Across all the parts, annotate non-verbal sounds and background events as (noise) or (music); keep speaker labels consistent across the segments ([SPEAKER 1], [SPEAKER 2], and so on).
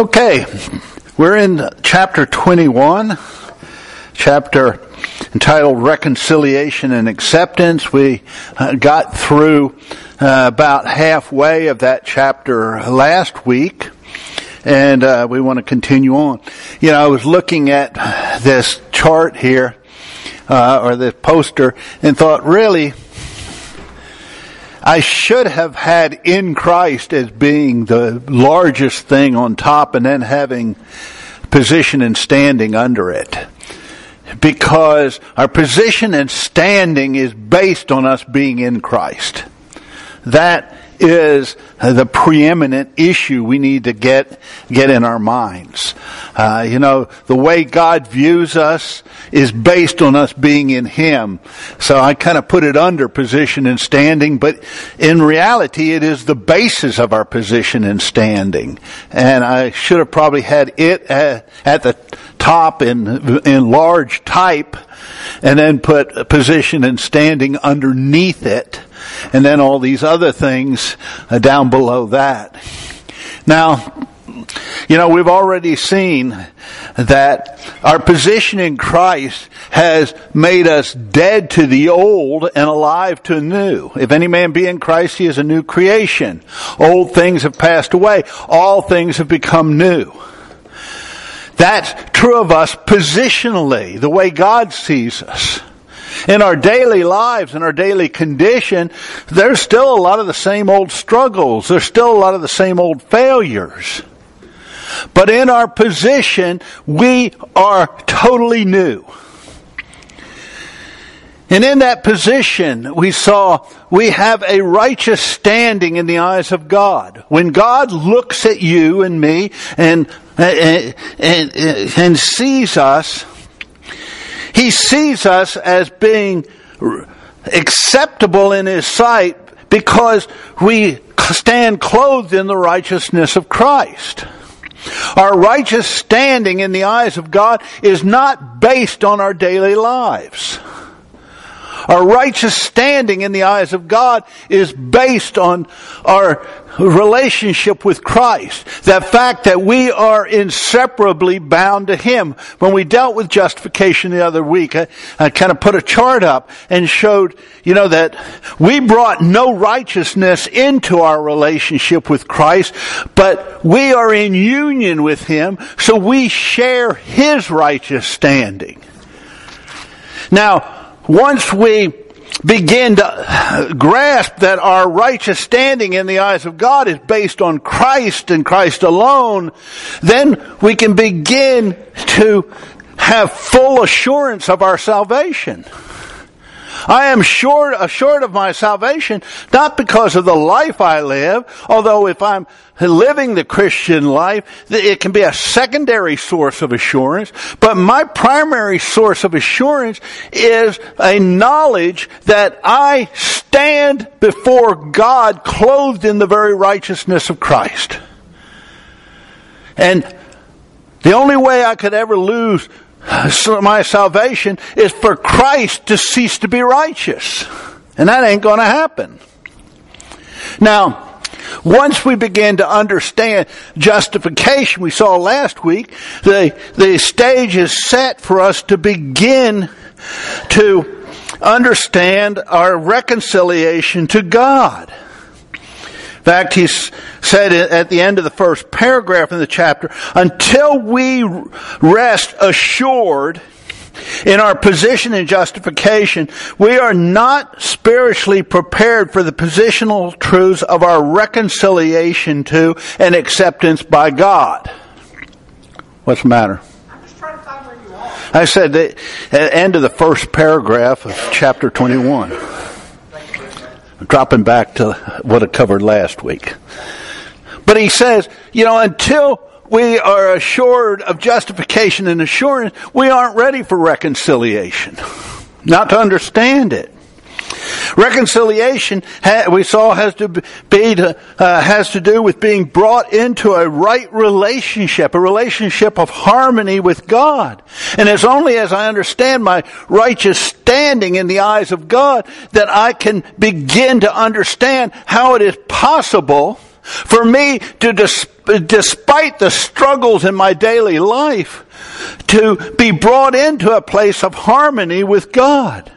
[SPEAKER 1] Okay, we're in chapter 21, chapter entitled Reconciliation and Acceptance. We uh, got through uh, about halfway of that chapter last week, and uh, we want to continue on. You know, I was looking at this chart here, uh, or this poster, and thought, really, I should have had in Christ as being the largest thing on top and then having position and standing under it. Because our position and standing is based on us being in Christ. That is the preeminent issue we need to get get in our minds. Uh, you know, the way God views us is based on us being in Him. So I kind of put it under position and standing, but in reality, it is the basis of our position and standing. And I should have probably had it at, at the top in in large type, and then put position and standing underneath it and then all these other things uh, down below that. Now, you know, we've already seen that our position in Christ has made us dead to the old and alive to new. If any man be in Christ, he is a new creation. Old things have passed away. All things have become new. That's true of us positionally, the way God sees us. In our daily lives, in our daily condition, there's still a lot of the same old struggles. There's still a lot of the same old failures. But in our position, we are totally new. And in that position, we saw we have a righteous standing in the eyes of God. When God looks at you and me and, and, and, and sees us, he sees us as being acceptable in His sight because we stand clothed in the righteousness of Christ. Our righteous standing in the eyes of God is not based on our daily lives. Our righteous standing in the eyes of God is based on our relationship with Christ. That fact that we are inseparably bound to Him. When we dealt with justification the other week, I, I kind of put a chart up and showed, you know, that we brought no righteousness into our relationship with Christ, but we are in union with Him, so we share His righteous standing. Now, once we begin to grasp that our righteous standing in the eyes of God is based on Christ and Christ alone, then we can begin to have full assurance of our salvation. I am sure, assured of my salvation, not because of the life I live, although if I'm living the Christian life, it can be a secondary source of assurance, but my primary source of assurance is a knowledge that I stand before God clothed in the very righteousness of Christ. And the only way I could ever lose my salvation is for Christ to cease to be righteous. And that ain't going to happen. Now, once we begin to understand justification, we saw last week, the, the stage is set for us to begin to understand our reconciliation to God. Fact, he said at the end of the first paragraph in the chapter, until we rest assured in our position in justification, we are not spiritually prepared for the positional truths of our reconciliation to and acceptance by God. What's the matter? I said at the end of the first paragraph of chapter 21 dropping back to what I covered last week. But he says, you know, until we are assured of justification and assurance, we aren't ready for reconciliation. Not to understand it. Reconciliation, we saw, has to be uh, has to do with being brought into a right relationship, a relationship of harmony with God. And it's only as I understand my righteous standing in the eyes of God that I can begin to understand how it is possible for me to despite the struggles in my daily life, to be brought into a place of harmony with God.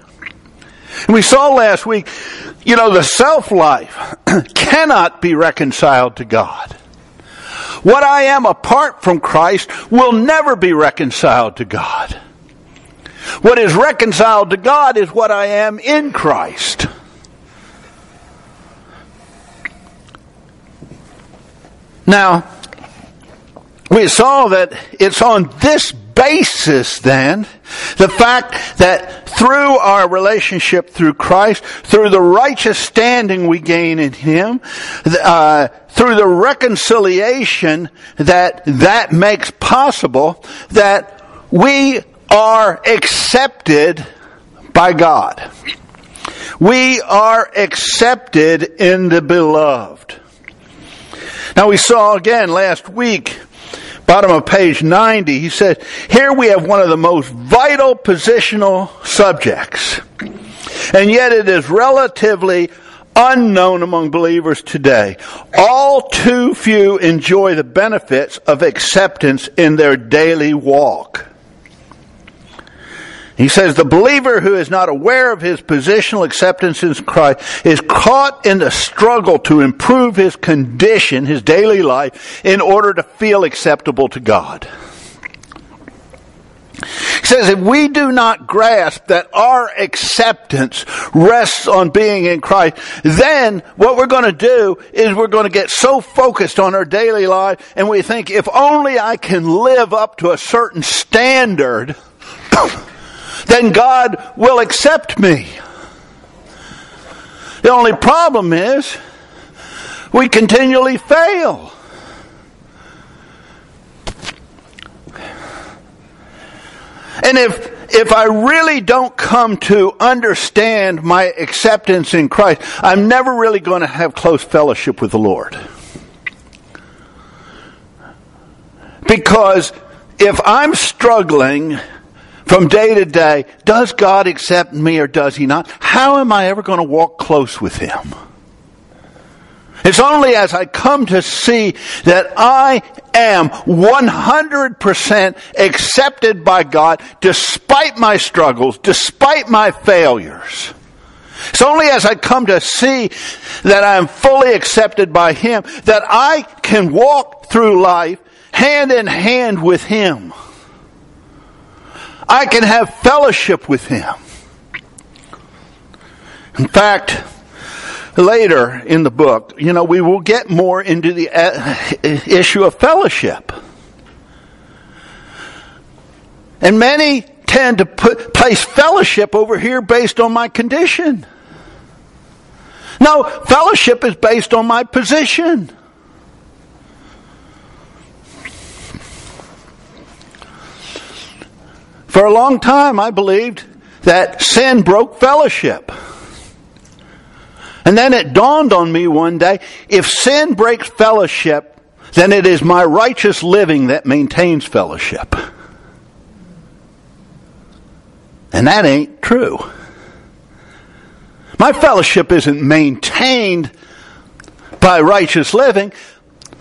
[SPEAKER 1] And we saw last week, you know, the self life (clears throat) cannot be reconciled to God. What I am apart from Christ will never be reconciled to God. What is reconciled to God is what I am in Christ. Now, we saw that it's on this basis then, the fact that through our relationship through Christ, through the righteous standing we gain in Him, uh, through the reconciliation that that makes possible, that we are accepted by God. We are accepted in the beloved. Now we saw again last week, bottom of page 90, he said, here we have one of the most vital positional subjects. And yet it is relatively unknown among believers today. All too few enjoy the benefits of acceptance in their daily walk. He says the believer who is not aware of his positional acceptance in Christ is caught in the struggle to improve his condition, his daily life, in order to feel acceptable to God. He says if we do not grasp that our acceptance rests on being in Christ, then what we're going to do is we're going to get so focused on our daily life and we think if only I can live up to a certain standard, then God will accept me. The only problem is we continually fail. And if if I really don't come to understand my acceptance in Christ, I'm never really going to have close fellowship with the Lord. Because if I'm struggling from day to day, does God accept me or does he not? How am I ever going to walk close with him? It's only as I come to see that I am 100% accepted by God despite my struggles, despite my failures. It's only as I come to see that I am fully accepted by Him that I can walk through life hand in hand with Him. I can have fellowship with Him. In fact, later in the book, you know, we will get more into the uh, issue of fellowship. And many tend to put, place fellowship over here based on my condition. No, fellowship is based on my position. For a long time, I believed that sin broke fellowship. And then it dawned on me one day if sin breaks fellowship, then it is my righteous living that maintains fellowship. And that ain't true. My fellowship isn't maintained by righteous living.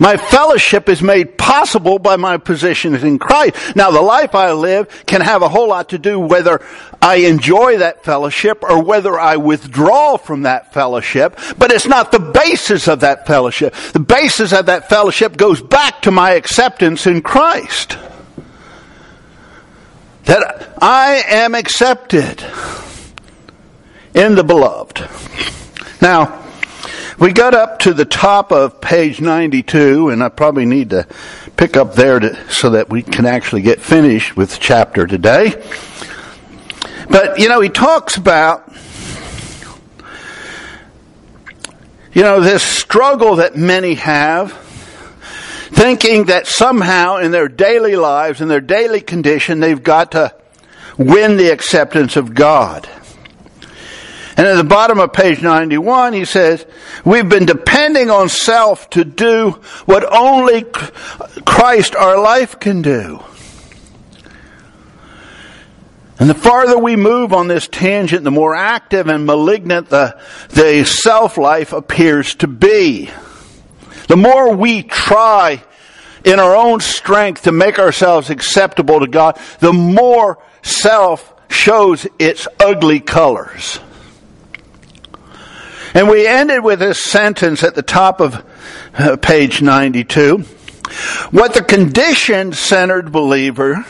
[SPEAKER 1] My fellowship is made possible by my position in Christ. Now the life I live can have a whole lot to do whether I enjoy that fellowship or whether I withdraw from that fellowship, but it's not the basis of that fellowship. The basis of that fellowship goes back to my acceptance in Christ. That I am accepted in the beloved. Now, we got up to the top of page 92, and I probably need to pick up there to, so that we can actually get finished with the chapter today. But, you know, he talks about, you know, this struggle that many have, thinking that somehow in their daily lives, in their daily condition, they've got to win the acceptance of God. And at the bottom of page 91, he says, We've been depending on self to do what only Christ our life can do. And the farther we move on this tangent, the more active and malignant the, the self life appears to be. The more we try in our own strength to make ourselves acceptable to God, the more self shows its ugly colors. And we ended with this sentence at the top of uh, page 92. What the condition centered believer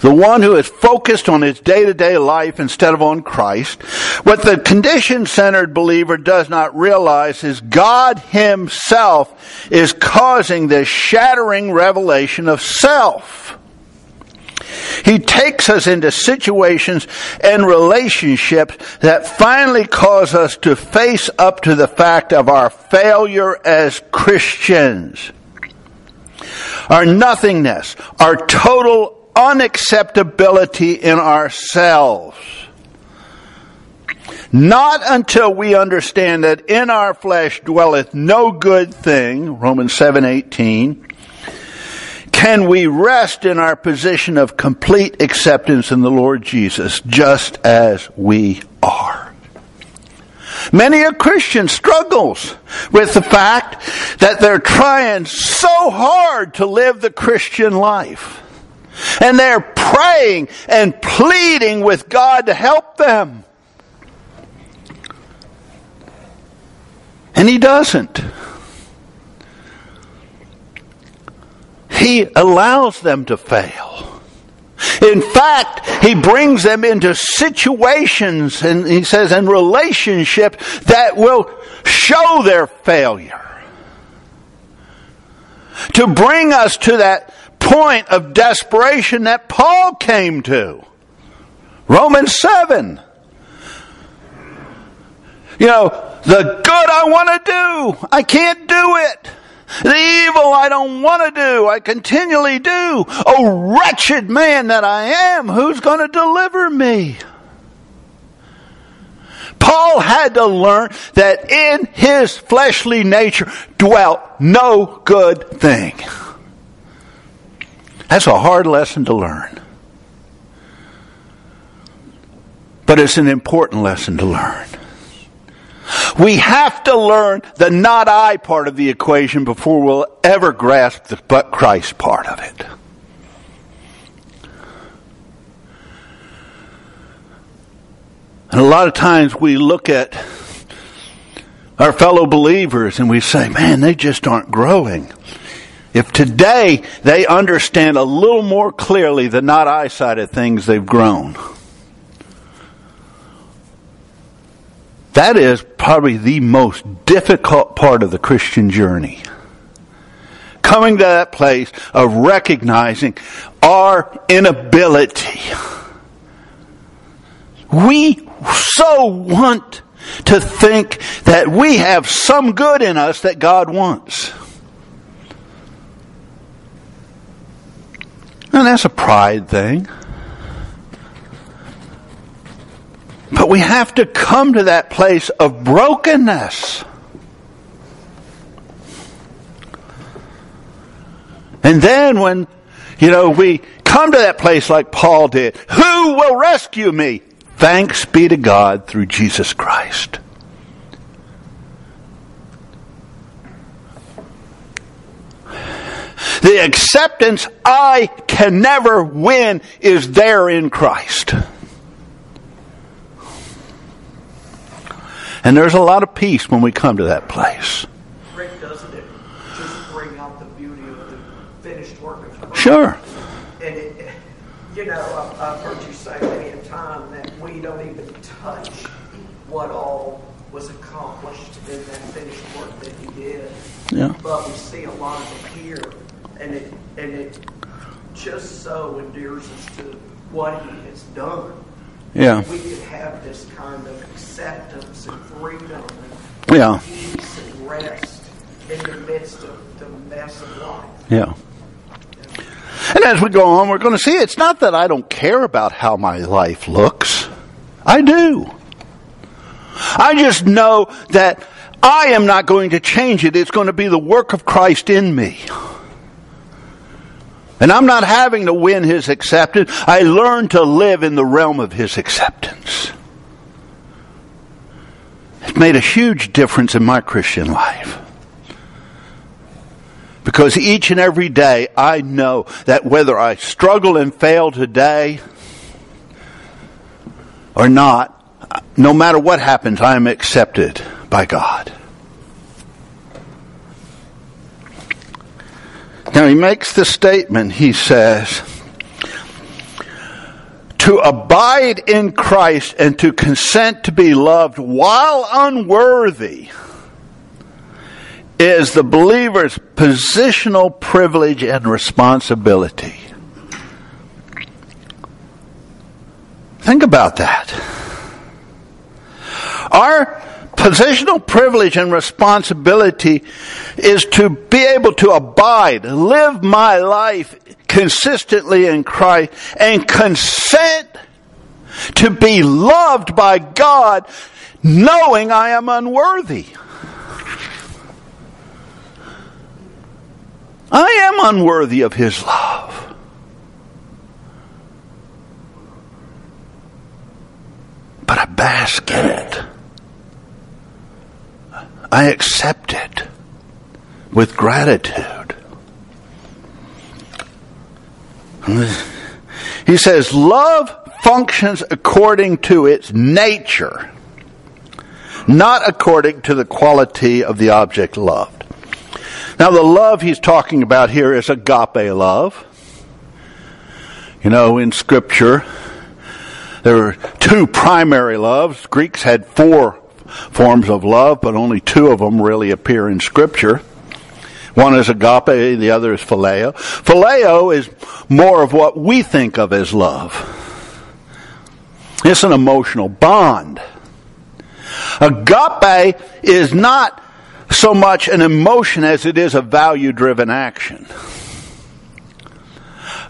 [SPEAKER 1] the one who is focused on his day to day life instead of on Christ. What the condition centered believer does not realize is God himself is causing this shattering revelation of self. He takes us into situations and relationships that finally cause us to face up to the fact of our failure as Christians. Our nothingness, our total unacceptability in ourselves. Not until we understand that in our flesh dwelleth no good thing, Romans 7:18, can we rest in our position of complete acceptance in the Lord Jesus just as we are. Many a Christian struggles with the fact that they're trying so hard to live the Christian life. And they're praying and pleading with God to help them. And He doesn't. He allows them to fail. In fact, he brings them into situations and he says, and relationships that will show their failure. To bring us to that point of desperation that Paul came to. Romans 7. You know, the good I want to do, I can't do it. The evil I don't want to do, I continually do. Oh, wretched man that I am, who's going to deliver me? Paul had to learn that in his fleshly nature dwelt no good thing. That's a hard lesson to learn. But it's an important lesson to learn. We have to learn the not I part of the equation before we'll ever grasp the but Christ part of it. And a lot of times we look at our fellow believers and we say, man, they just aren't growing. If today they understand a little more clearly the not I side of things, they've grown. That is probably the most difficult part of the Christian journey. Coming to that place of recognizing our inability. We so want to think that we have some good in us that God wants. And that's a pride thing. But we have to come to that place of brokenness. And then when, you know, we come to that place like Paul did, who will rescue me? Thanks be to God through Jesus Christ. The acceptance I can never win is there in Christ. And there's a lot of peace when we come to that place.
[SPEAKER 2] Rick, doesn't it just bring out the beauty of the finished work of Christ?
[SPEAKER 1] Sure.
[SPEAKER 2] And it, you know, I've, I've heard you say many a time that we don't even touch what all was accomplished in that finished work that he did.
[SPEAKER 1] Yeah.
[SPEAKER 2] But we see a lot of it here, and it and it just so endears us to what he has done.
[SPEAKER 1] Yeah.
[SPEAKER 2] We could have this kind of acceptance and freedom and
[SPEAKER 1] Yeah.
[SPEAKER 2] peace and rest in the midst of the mess of life.
[SPEAKER 1] Yeah. And as we go on, we're going to see it's not that I don't care about how my life looks. I do. I just know that I am not going to change it. It's going to be the work of Christ in me. And I'm not having to win his acceptance. I learn to live in the realm of his acceptance. It's made a huge difference in my Christian life. Because each and every day I know that whether I struggle and fail today or not, no matter what happens, I am accepted by God. Now he makes the statement, he says, to abide in Christ and to consent to be loved while unworthy is the believer's positional privilege and responsibility. Think about that. Our positional privilege and responsibility is to be able to abide, live my life consistently in Christ, and consent to be loved by God knowing I am unworthy. I am unworthy of His love. But I bask in it. I accept it with gratitude. He says, love functions according to its nature, not according to the quality of the object loved. Now, the love he's talking about here is agape love. You know, in Scripture, there are two primary loves. Greeks had four forms of love, but only two of them really appear in Scripture. One is agape, the other is phileo. Phileo is more of what we think of as love. It's an emotional bond. Agape is not so much an emotion as it is a value driven action.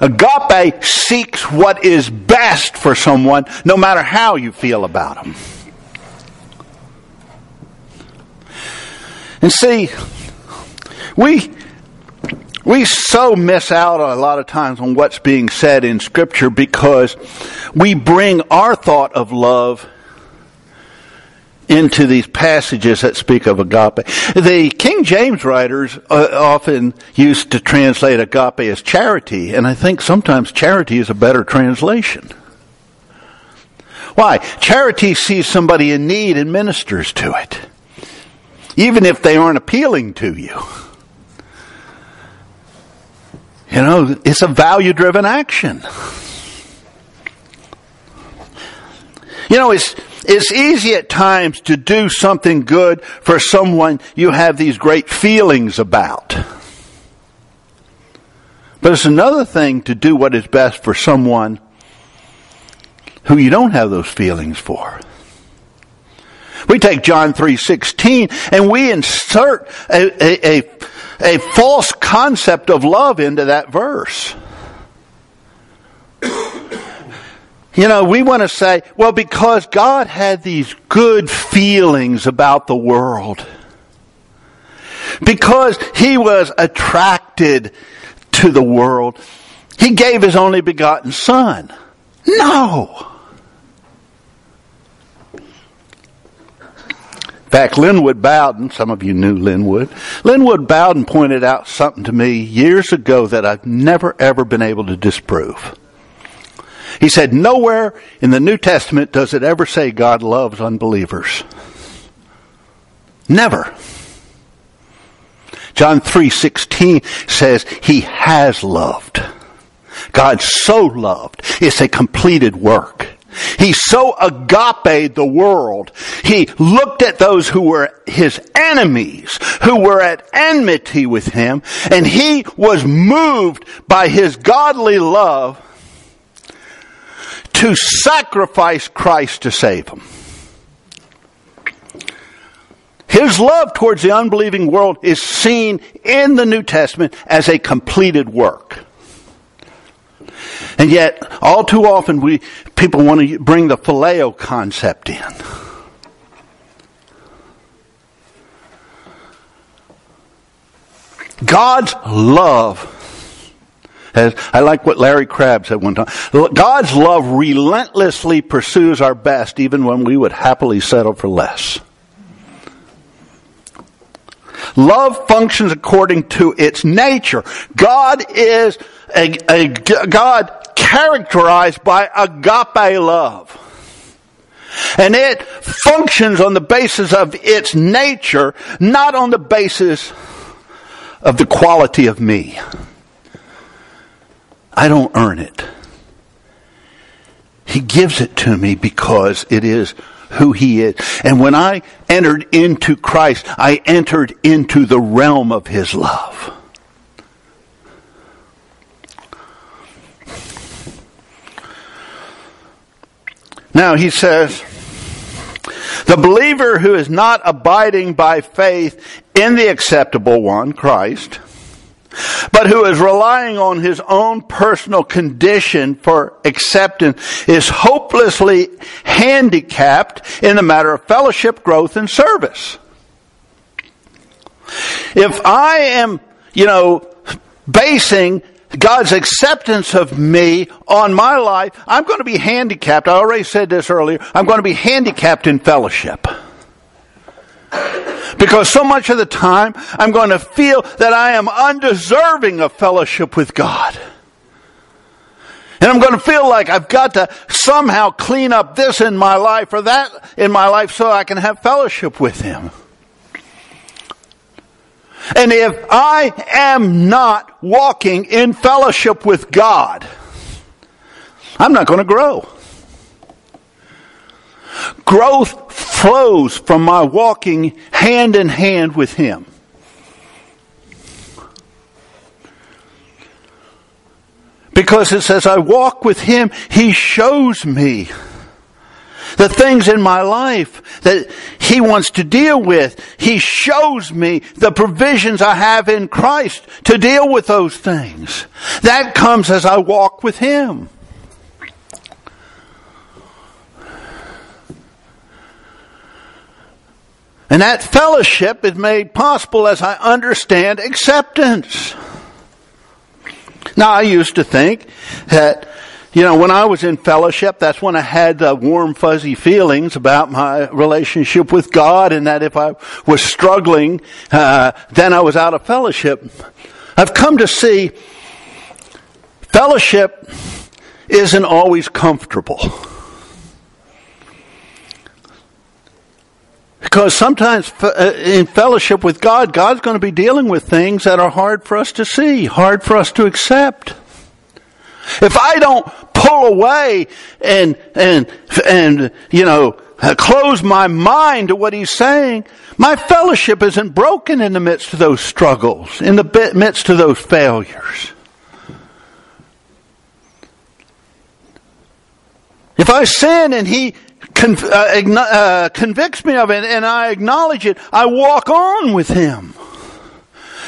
[SPEAKER 1] Agape seeks what is best for someone, no matter how you feel about them. And see, we we so miss out a lot of times on what's being said in Scripture because we bring our thought of love into these passages that speak of agape. The King James writers uh, often used to translate agape as charity, and I think sometimes charity is a better translation. Why? Charity sees somebody in need and ministers to it, even if they aren't appealing to you. You know, it's a value driven action. You know, it's, it's easy at times to do something good for someone you have these great feelings about. But it's another thing to do what is best for someone who you don't have those feelings for. We take John 3:16 and we insert a, a, a, a false concept of love into that verse. You know, we want to say, well, because God had these good feelings about the world, because He was attracted to the world, He gave His only begotten Son. No. Fact, Linwood Bowden, some of you knew Linwood, Linwood Bowden pointed out something to me years ago that I've never ever been able to disprove. He said, nowhere in the New Testament does it ever say God loves unbelievers. Never. John 3:16 says he has loved. God so loved. It's a completed work. He so agape the world. He looked at those who were his enemies, who were at enmity with him, and he was moved by his godly love to sacrifice Christ to save them. His love towards the unbelieving world is seen in the New Testament as a completed work. And yet, all too often, we people want to bring the phileo concept in. God's love as, I like what Larry Crabb said one time. God's love relentlessly pursues our best even when we would happily settle for less. Love functions according to its nature. God is a, a God characterized by agape love. And it functions on the basis of its nature, not on the basis of the quality of me. I don't earn it. He gives it to me because it is who He is. And when I entered into Christ, I entered into the realm of His love. Now he says, the believer who is not abiding by faith in the acceptable one, Christ, but who is relying on his own personal condition for acceptance is hopelessly handicapped in the matter of fellowship, growth, and service. If I am, you know, basing God's acceptance of me on my life, I'm going to be handicapped. I already said this earlier. I'm going to be handicapped in fellowship. Because so much of the time, I'm going to feel that I am undeserving of fellowship with God. And I'm going to feel like I've got to somehow clean up this in my life or that in my life so I can have fellowship with Him. And if I am not walking in fellowship with God, I'm not going to grow. Growth flows from my walking hand in hand with Him. Because it says, I walk with Him, He shows me the things in my life that He wants to deal with. He shows me the provisions I have in Christ to deal with those things. That comes as I walk with Him. And that fellowship is made possible as I understand acceptance. Now, I used to think that you know, when I was in fellowship, that's when I had the warm, fuzzy feelings about my relationship with God, and that if I was struggling, uh, then I was out of fellowship. I've come to see fellowship isn't always comfortable. Because sometimes uh, in fellowship with God, God's going to be dealing with things that are hard for us to see, hard for us to accept. If I don't pull away and, and, and, you know, close my mind to what he's saying, my fellowship isn't broken in the midst of those struggles, in the midst of those failures. If I sin and he con- uh, uh, convicts me of it and I acknowledge it, I walk on with him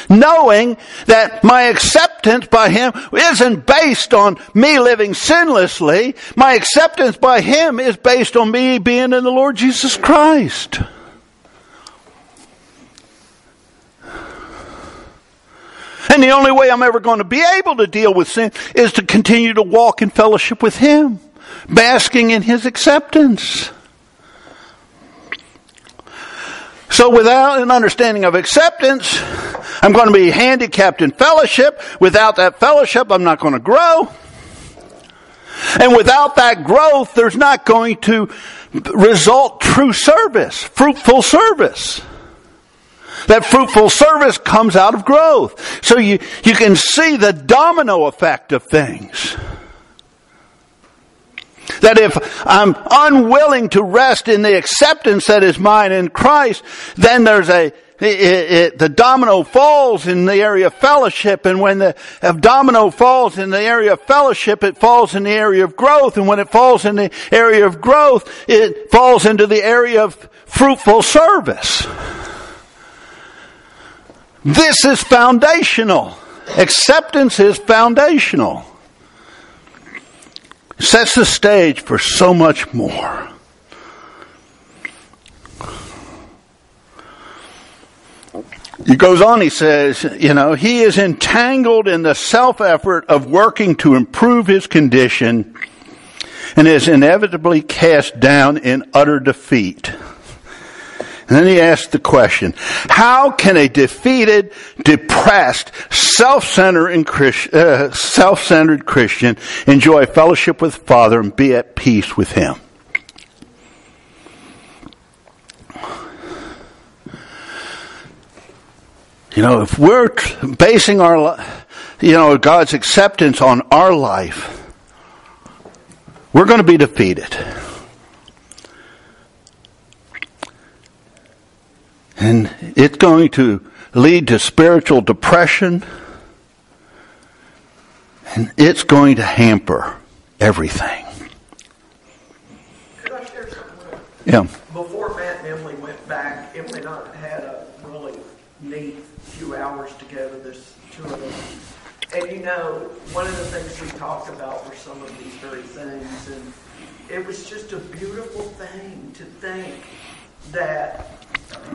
[SPEAKER 1] knowing that my acceptance by Him isn't based on me living sinlessly. My acceptance by Him is based on me being in the Lord Jesus Christ. And the only way I'm ever going to be able to deal with sin is to continue to walk in fellowship with Him, basking in His acceptance. So without an understanding of acceptance, I'm going to be handicapped in fellowship. Without that fellowship, I'm not going to grow. And without that growth, there's not going to result true service, fruitful service. That fruitful service comes out of growth. So you, you can see the domino effect of things. That if I'm unwilling to rest in the acceptance that is mine in Christ, then there's a, it, it, the domino falls in the area of fellowship, and when the domino falls in the area of fellowship, it falls in the area of growth, and when it falls in the area of growth, it falls into the area of fruitful service. This is foundational. Acceptance is foundational sets the stage for so much more. He goes on, he says, you know, he is entangled in the self effort of working to improve his condition and is inevitably cast down in utter defeat. And then he asked the question, how can a defeated, depressed, self-centered, uh, self-centered Christian enjoy fellowship with Father and be at peace with Him? You know, if we're basing our, you know, God's acceptance on our life, we're going to be defeated. And it's going to lead to spiritual depression. And it's going to hamper everything.
[SPEAKER 2] Could I share something?
[SPEAKER 1] Yeah.
[SPEAKER 2] Before Matt and Emily went back, Emily and I had a really neat few hours together, there's two of them. And you know, one of the things we talked about were some of these very things. And it was just a beautiful thing to think that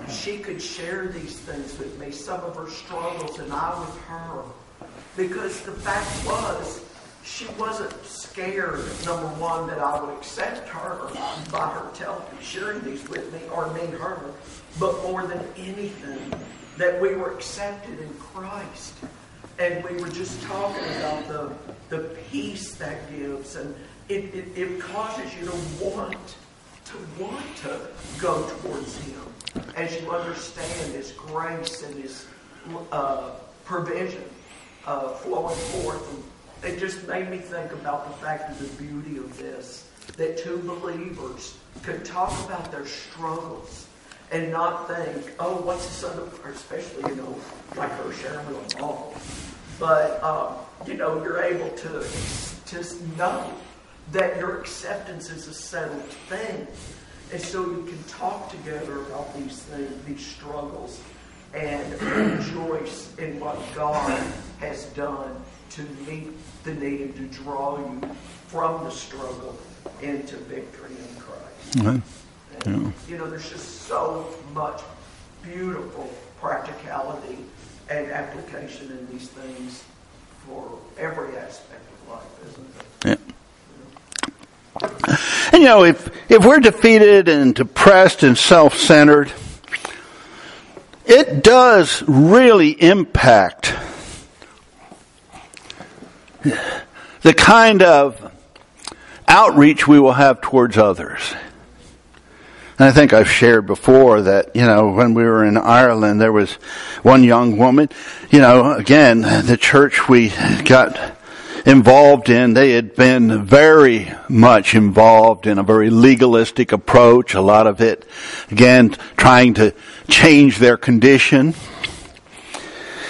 [SPEAKER 2] she could share these things with me, some of her struggles, and I with her. Because the fact was, she wasn't scared, number one, that I would accept her by her telling, sharing these with me, or me her, but more than anything, that we were accepted in Christ. And we were just talking about the, the peace that gives, and it, it, it causes you to want to want to go towards Him as you understand His grace and His uh, provision uh, flowing forth. And it just made me think about the fact of the beauty of this that two believers could talk about their struggles and not think, oh, what's this other, especially, you know, like her sharing with a mom. But, um, you know, you're able to just know that your acceptance is a settled thing. And so you can talk together about these things, these struggles, and rejoice in what God has done to meet the need and to draw you from the struggle into victory in Christ. Mm-hmm. And, you know, there's just so much beautiful practicality and application in these things for every aspect of life, isn't it? Yeah.
[SPEAKER 1] And you know, if, if we're defeated and depressed and self-centered, it does really impact the kind of outreach we will have towards others. And I think I've shared before that, you know, when we were in Ireland, there was one young woman, you know, again, the church we got involved in. They had been very much involved in a very legalistic approach. A lot of it, again, trying to change their condition.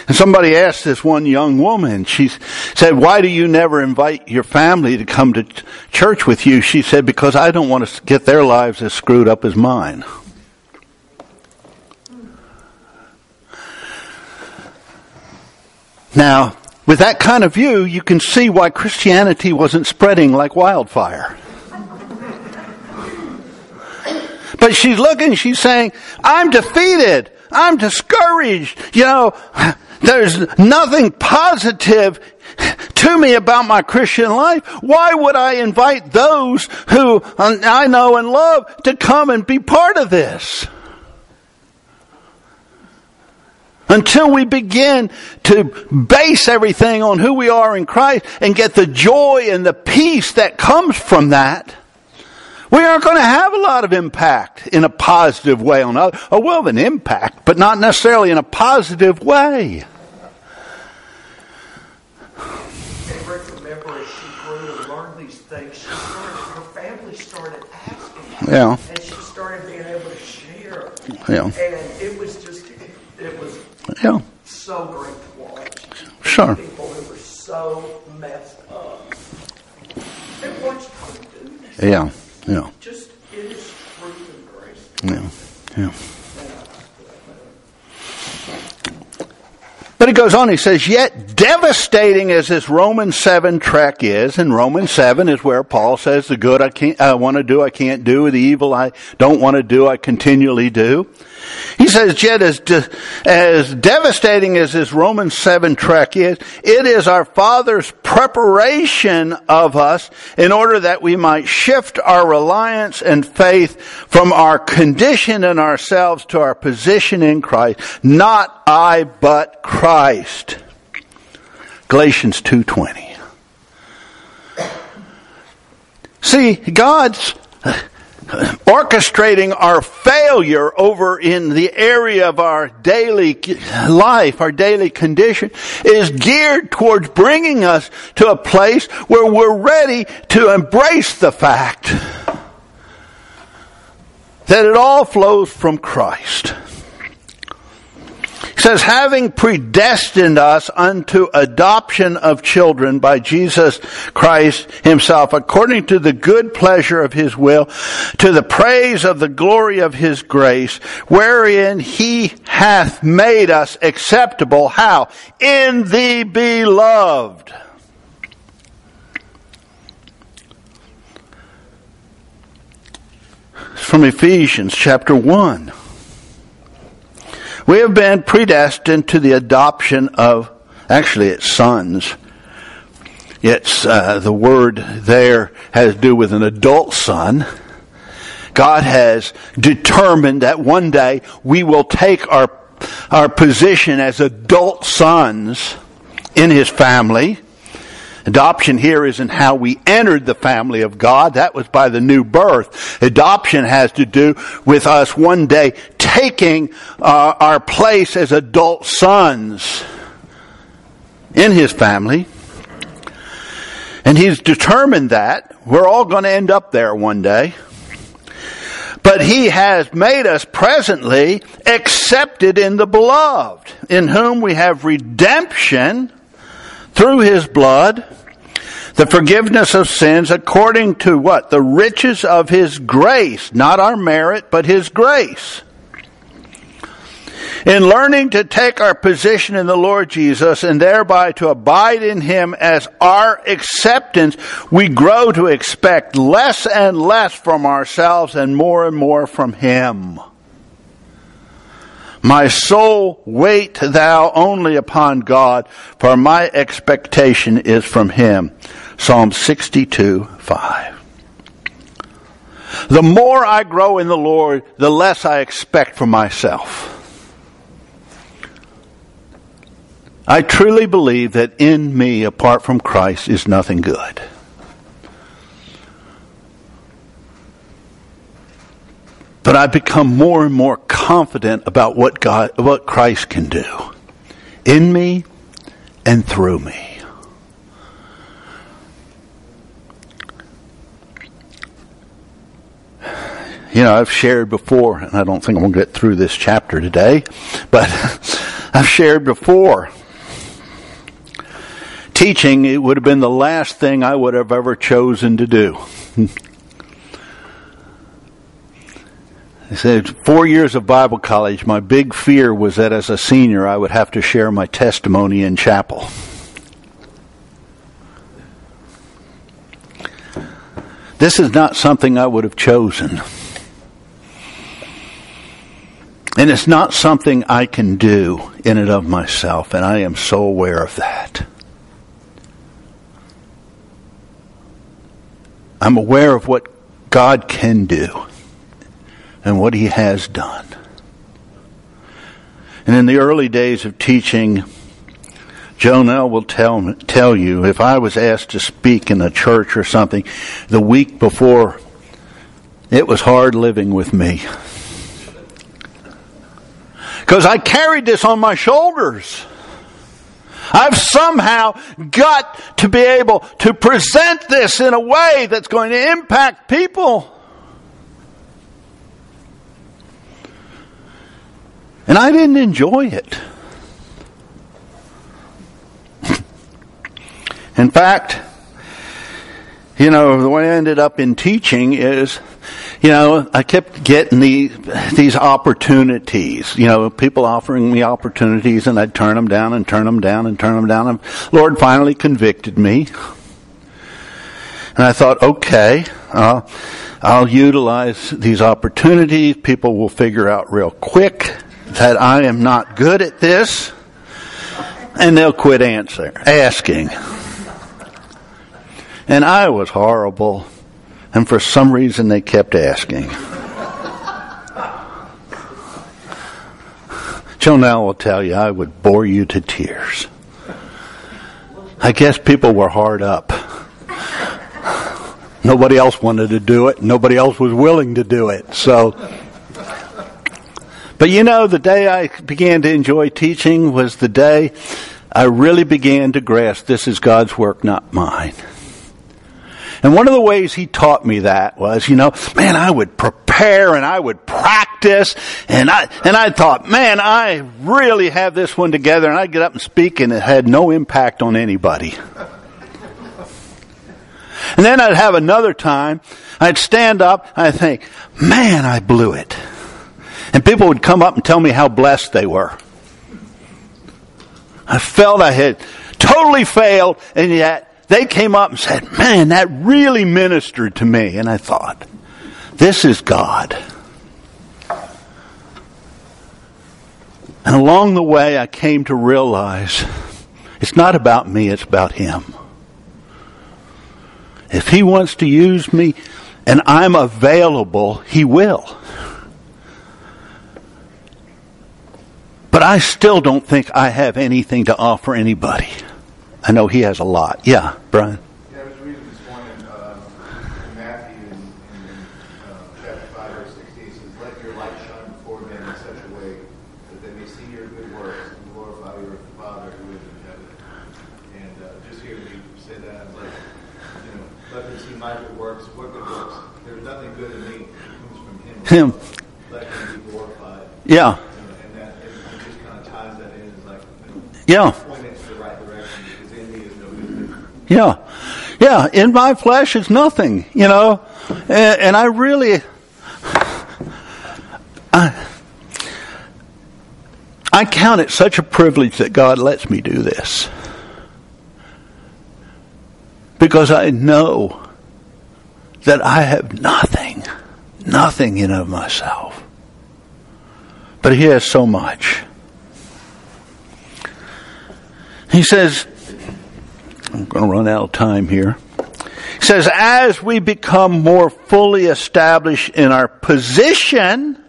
[SPEAKER 1] And somebody asked this one young woman, she said, why do you never invite your family to come to church with you? She said, because I don't want to get their lives as screwed up as mine. Now, with that kind of view, you can see why Christianity wasn't spreading like wildfire. But she's looking, she's saying, I'm defeated. I'm discouraged. You know, there's nothing positive to me about my Christian life. Why would I invite those who I know and love to come and be part of this? Until we begin to base everything on who we are in Christ and get the joy and the peace that comes from that, we aren't going to have a lot of impact in a positive way on others. Or we'll have an impact, but not necessarily in a positive way.
[SPEAKER 2] And remember as she grew and learned these things, her family started asking.
[SPEAKER 1] Yeah.
[SPEAKER 2] And she started being able to share.
[SPEAKER 1] Yeah.
[SPEAKER 2] And it was just, it was
[SPEAKER 1] yeah.
[SPEAKER 2] So great to watch.
[SPEAKER 1] Sure.
[SPEAKER 2] People who were so messed up. And watch them do this.
[SPEAKER 1] Yeah. Yeah.
[SPEAKER 2] Just it is truth and grace.
[SPEAKER 1] Yeah. Yeah. But he goes on, he says, yet devastating as this Romans 7 trek is, and Romans 7 is where Paul says the good I can't, I want to do, I can't do, the evil I don't want to do, I continually do. He says, yet as, de- as devastating as this Romans 7 trek is, it is our Father's preparation of us in order that we might shift our reliance and faith from our condition in ourselves to our position in Christ. Not I, but Christ. Galatians 2.20. See, God's orchestrating our failure over in the area of our daily life, our daily condition, is geared towards bringing us to a place where we're ready to embrace the fact that it all flows from Christ. He says, having predestined us unto adoption of children by Jesus Christ himself, according to the good pleasure of his will, to the praise of the glory of his grace, wherein he hath made us acceptable. How? In the beloved. From Ephesians chapter 1. We have been predestined to the adoption of, actually it's sons. It's, uh, the word there has to do with an adult son. God has determined that one day we will take our, our position as adult sons in His family. Adoption here isn't how we entered the family of God. That was by the new birth. Adoption has to do with us one day taking uh, our place as adult sons in his family. And he's determined that. We're all going to end up there one day. But he has made us presently accepted in the beloved, in whom we have redemption through his blood, the forgiveness of sins according to what? The riches of his grace, not our merit, but his grace. In learning to take our position in the Lord Jesus and thereby to abide in Him as our acceptance, we grow to expect less and less from ourselves and more and more from Him. My soul, wait thou only upon God, for my expectation is from Him. Psalm 62, 5. The more I grow in the Lord, the less I expect from myself. I truly believe that in me, apart from Christ, is nothing good. But I become more and more confident about what God, what Christ can do in me and through me. You know, I've shared before, and I don't think I'm going to get through this chapter today, but (laughs) I've shared before teaching, it would have been the last thing I would have ever chosen to do. (laughs) I said, four years of Bible college, my big fear was that as a senior I would have to share my testimony in chapel. This is not something I would have chosen. And it's not something I can do in and of myself, and I am so aware of that. I'm aware of what God can do and what He has done. And in the early days of teaching, Jonelle will tell, tell you if I was asked to speak in a church or something the week before, it was hard living with me. Because I carried this on my shoulders. I've somehow got to be able to present this in a way that's going to impact people. And I didn't enjoy it. (laughs) in fact, you know, the way I ended up in teaching is you know, I kept getting the, these opportunities, you know, people offering me opportunities and I'd turn them down and turn them down and turn them down. And Lord finally convicted me. And I thought, okay, uh, I'll utilize these opportunities. People will figure out real quick that I am not good at this, and they'll quit answer, asking. And I was horrible, and for some reason they kept asking. Jonelle will tell you I would bore you to tears. I guess people were hard up. Nobody else wanted to do it. Nobody else was willing to do it. So, but you know, the day I began to enjoy teaching was the day I really began to grasp this is God's work, not mine. And one of the ways he taught me that was, you know, man, I would prepare and I would practice and I, and I thought, man, I really have this one together and I'd get up and speak and it had no impact on anybody. And then I'd have another time, I'd stand up and I'd think, man, I blew it. And people would come up and tell me how blessed they were. I felt I had totally failed and yet they came up and said, man, that really ministered to me. And I thought, this is God. And along the way, I came to realize it's not about me, it's about Him. If He wants to use me and I'm available, He will. But I still don't think I have anything to offer anybody. I know he has a lot. Yeah, Brian.
[SPEAKER 3] Yeah, I was reading this morning uh, Matthew in, in uh, chapter 5, verse 16. It says, Let your light shine before men in such a way that they may see your good works and glorify your Father who is in heaven. And uh, just hearing you say that, I was like, you know, let them see my good works. What good works? There's nothing good in me. It comes from Him.
[SPEAKER 1] Him.
[SPEAKER 3] Let Him be glorified.
[SPEAKER 1] Yeah.
[SPEAKER 3] Thing.
[SPEAKER 1] Yeah. Yeah. In my flesh is nothing, you know. And, and I really, I, I count it such a privilege that God lets me do this. Because I know that I have nothing, nothing in of myself. But He has so much. He says, I'm going to run out of time here. He says, as we become more fully established in our position,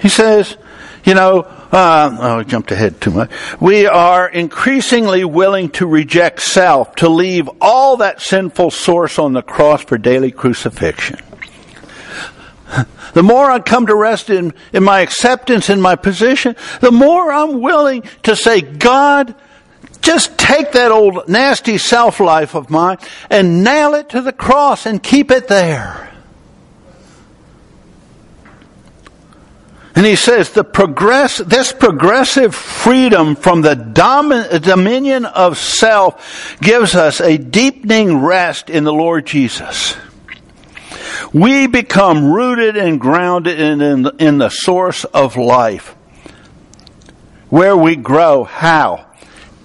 [SPEAKER 1] he says, you know, uh, oh, I jumped ahead too much. We are increasingly willing to reject self, to leave all that sinful source on the cross for daily crucifixion. The more I come to rest in, in my acceptance in my position, the more I'm willing to say, God, just take that old nasty self life of mine and nail it to the cross and keep it there. And he says the progress, this progressive freedom from the domin, dominion of self gives us a deepening rest in the Lord Jesus. We become rooted and grounded in, in, the, in the source of life. Where we grow, how?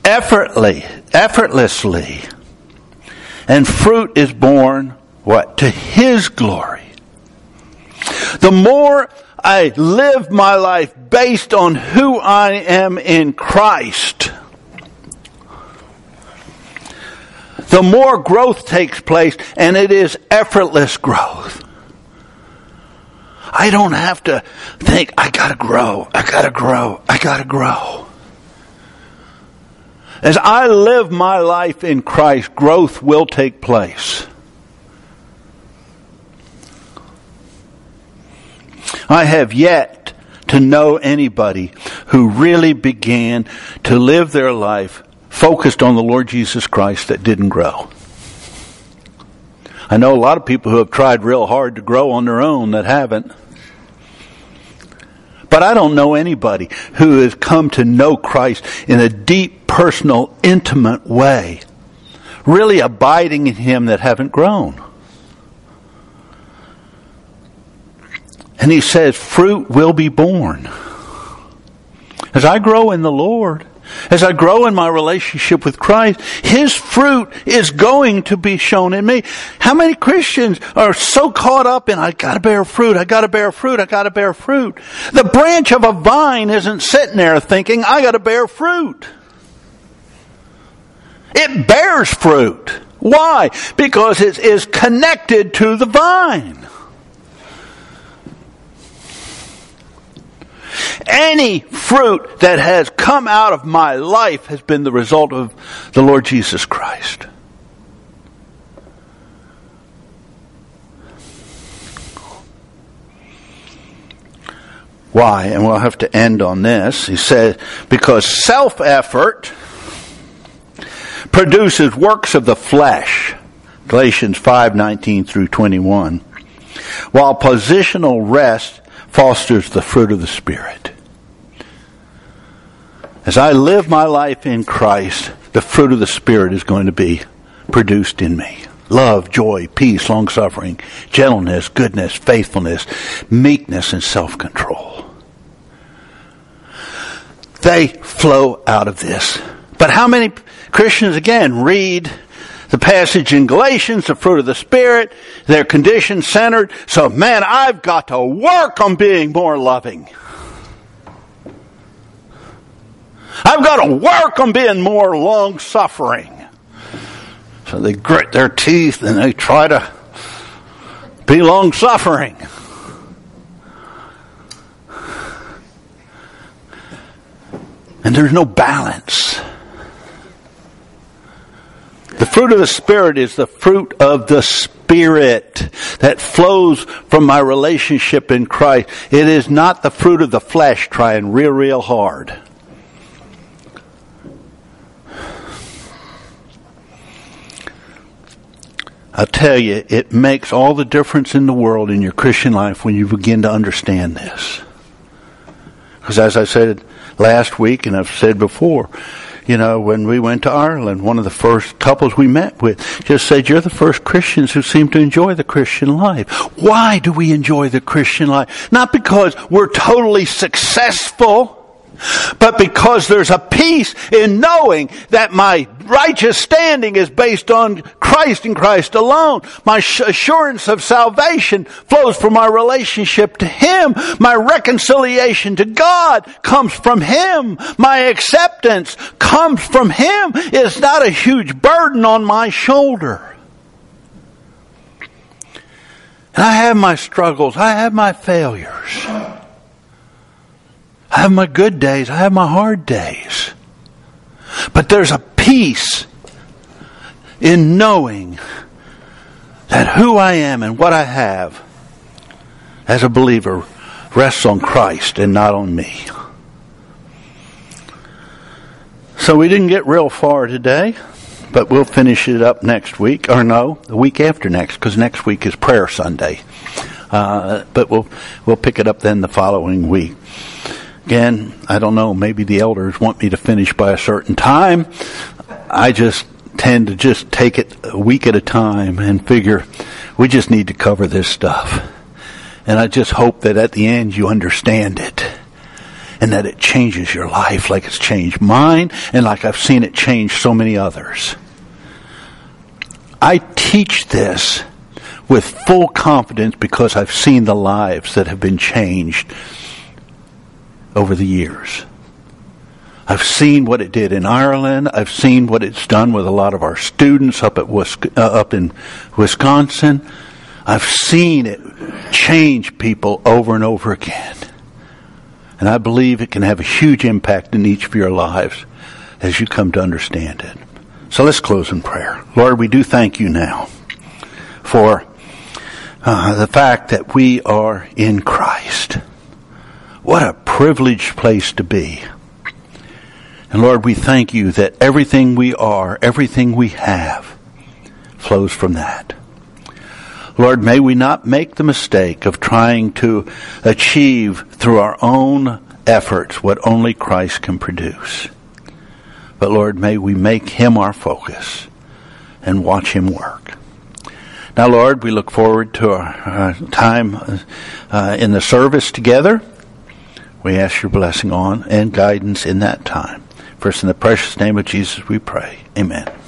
[SPEAKER 1] Effortlessly, effortlessly. And fruit is borne, what? To His glory. The more I live my life based on who I am in Christ, the more growth takes place, and it is effortless growth. I don't have to think, I gotta grow, I gotta grow, I gotta grow. As I live my life in Christ, growth will take place. I have yet to know anybody who really began to live their life focused on the Lord Jesus Christ that didn't grow. I know a lot of people who have tried real hard to grow on their own that haven't. But I don't know anybody who has come to know Christ in a deep, personal, intimate way, really abiding in Him that haven't grown. And he says, fruit will be borne. As I grow in the Lord, as I grow in my relationship with Christ, His fruit is going to be shown in me. How many Christians are so caught up in, I gotta bear fruit, I gotta bear fruit, I gotta bear fruit. The branch of a vine isn't sitting there thinking, I gotta bear fruit. It bears fruit. Why? Because it is connected to the vine. Any fruit that has come out of my life has been the result of the Lord Jesus Christ. Why? And we'll have to end on this. He says, because self effort produces works of the flesh. Galatians 5:19 through 21. While positional rest fosters the fruit of the spirit. As I live my life in Christ, the fruit of the spirit is going to be produced in me. Love, joy, peace, long suffering, gentleness, goodness, faithfulness, meekness, and self control. They flow out of this. But how many Christians, again, read the passage in Galatians, the fruit of the Spirit, they're condition centered. So, man, I've got to work on being more loving. I've got to work on being more long suffering. So they grit their teeth and they try to be long suffering. And there's no balance. The fruit of the Spirit is the fruit of the Spirit that flows from my relationship in Christ. It is not the fruit of the flesh trying real, real hard. I'll tell you, it makes all the difference in the world in your Christian life when you begin to understand this. Because as I said last week, and I've said before, you know, when we went to Ireland, one of the first couples we met with just said, You're the first Christians who seem to enjoy the Christian life. Why do we enjoy the Christian life? Not because we're totally successful but because there's a peace in knowing that my righteous standing is based on Christ and Christ alone. My assurance of salvation flows from my relationship to Him. My reconciliation to God comes from Him. My acceptance comes from Him. It's not a huge burden on my shoulder. And I have my struggles. I have my failures. I have my good days. I have my hard days. But there's a peace in knowing that who I am and what I have as a believer rests on Christ and not on me. So we didn't get real far today, but we'll finish it up next week, or no, the week after next, because next week is Prayer Sunday. Uh, but we'll we'll pick it up then the following week. Again, I don't know, maybe the elders want me to finish by a certain time. I just tend to just take it a week at a time and figure we just need to cover this stuff. And I just hope that at the end you understand it and that it changes your life like it's changed mine and like I've seen it change so many others. I teach this with full confidence because I've seen the lives that have been changed over the years. I've seen what it did in Ireland. I've seen what it's done with a lot of our students up at uh, up in Wisconsin. I've seen it change people over and over again. And I believe it can have a huge impact in each of your lives as you come to understand it. So let's close in prayer. Lord, we do thank you now for uh, the fact that we are in Christ. What a privileged place to be. And Lord, we thank you that everything we are, everything we have, flows from that. Lord, may we not make the mistake of trying to achieve through our own efforts what only Christ can produce. But Lord, may we make Him our focus and watch Him work. Now, Lord, we look forward to our, time uh, in the service together. We ask your blessing on and guidance in that time. First, in the precious name of Jesus, we pray. Amen.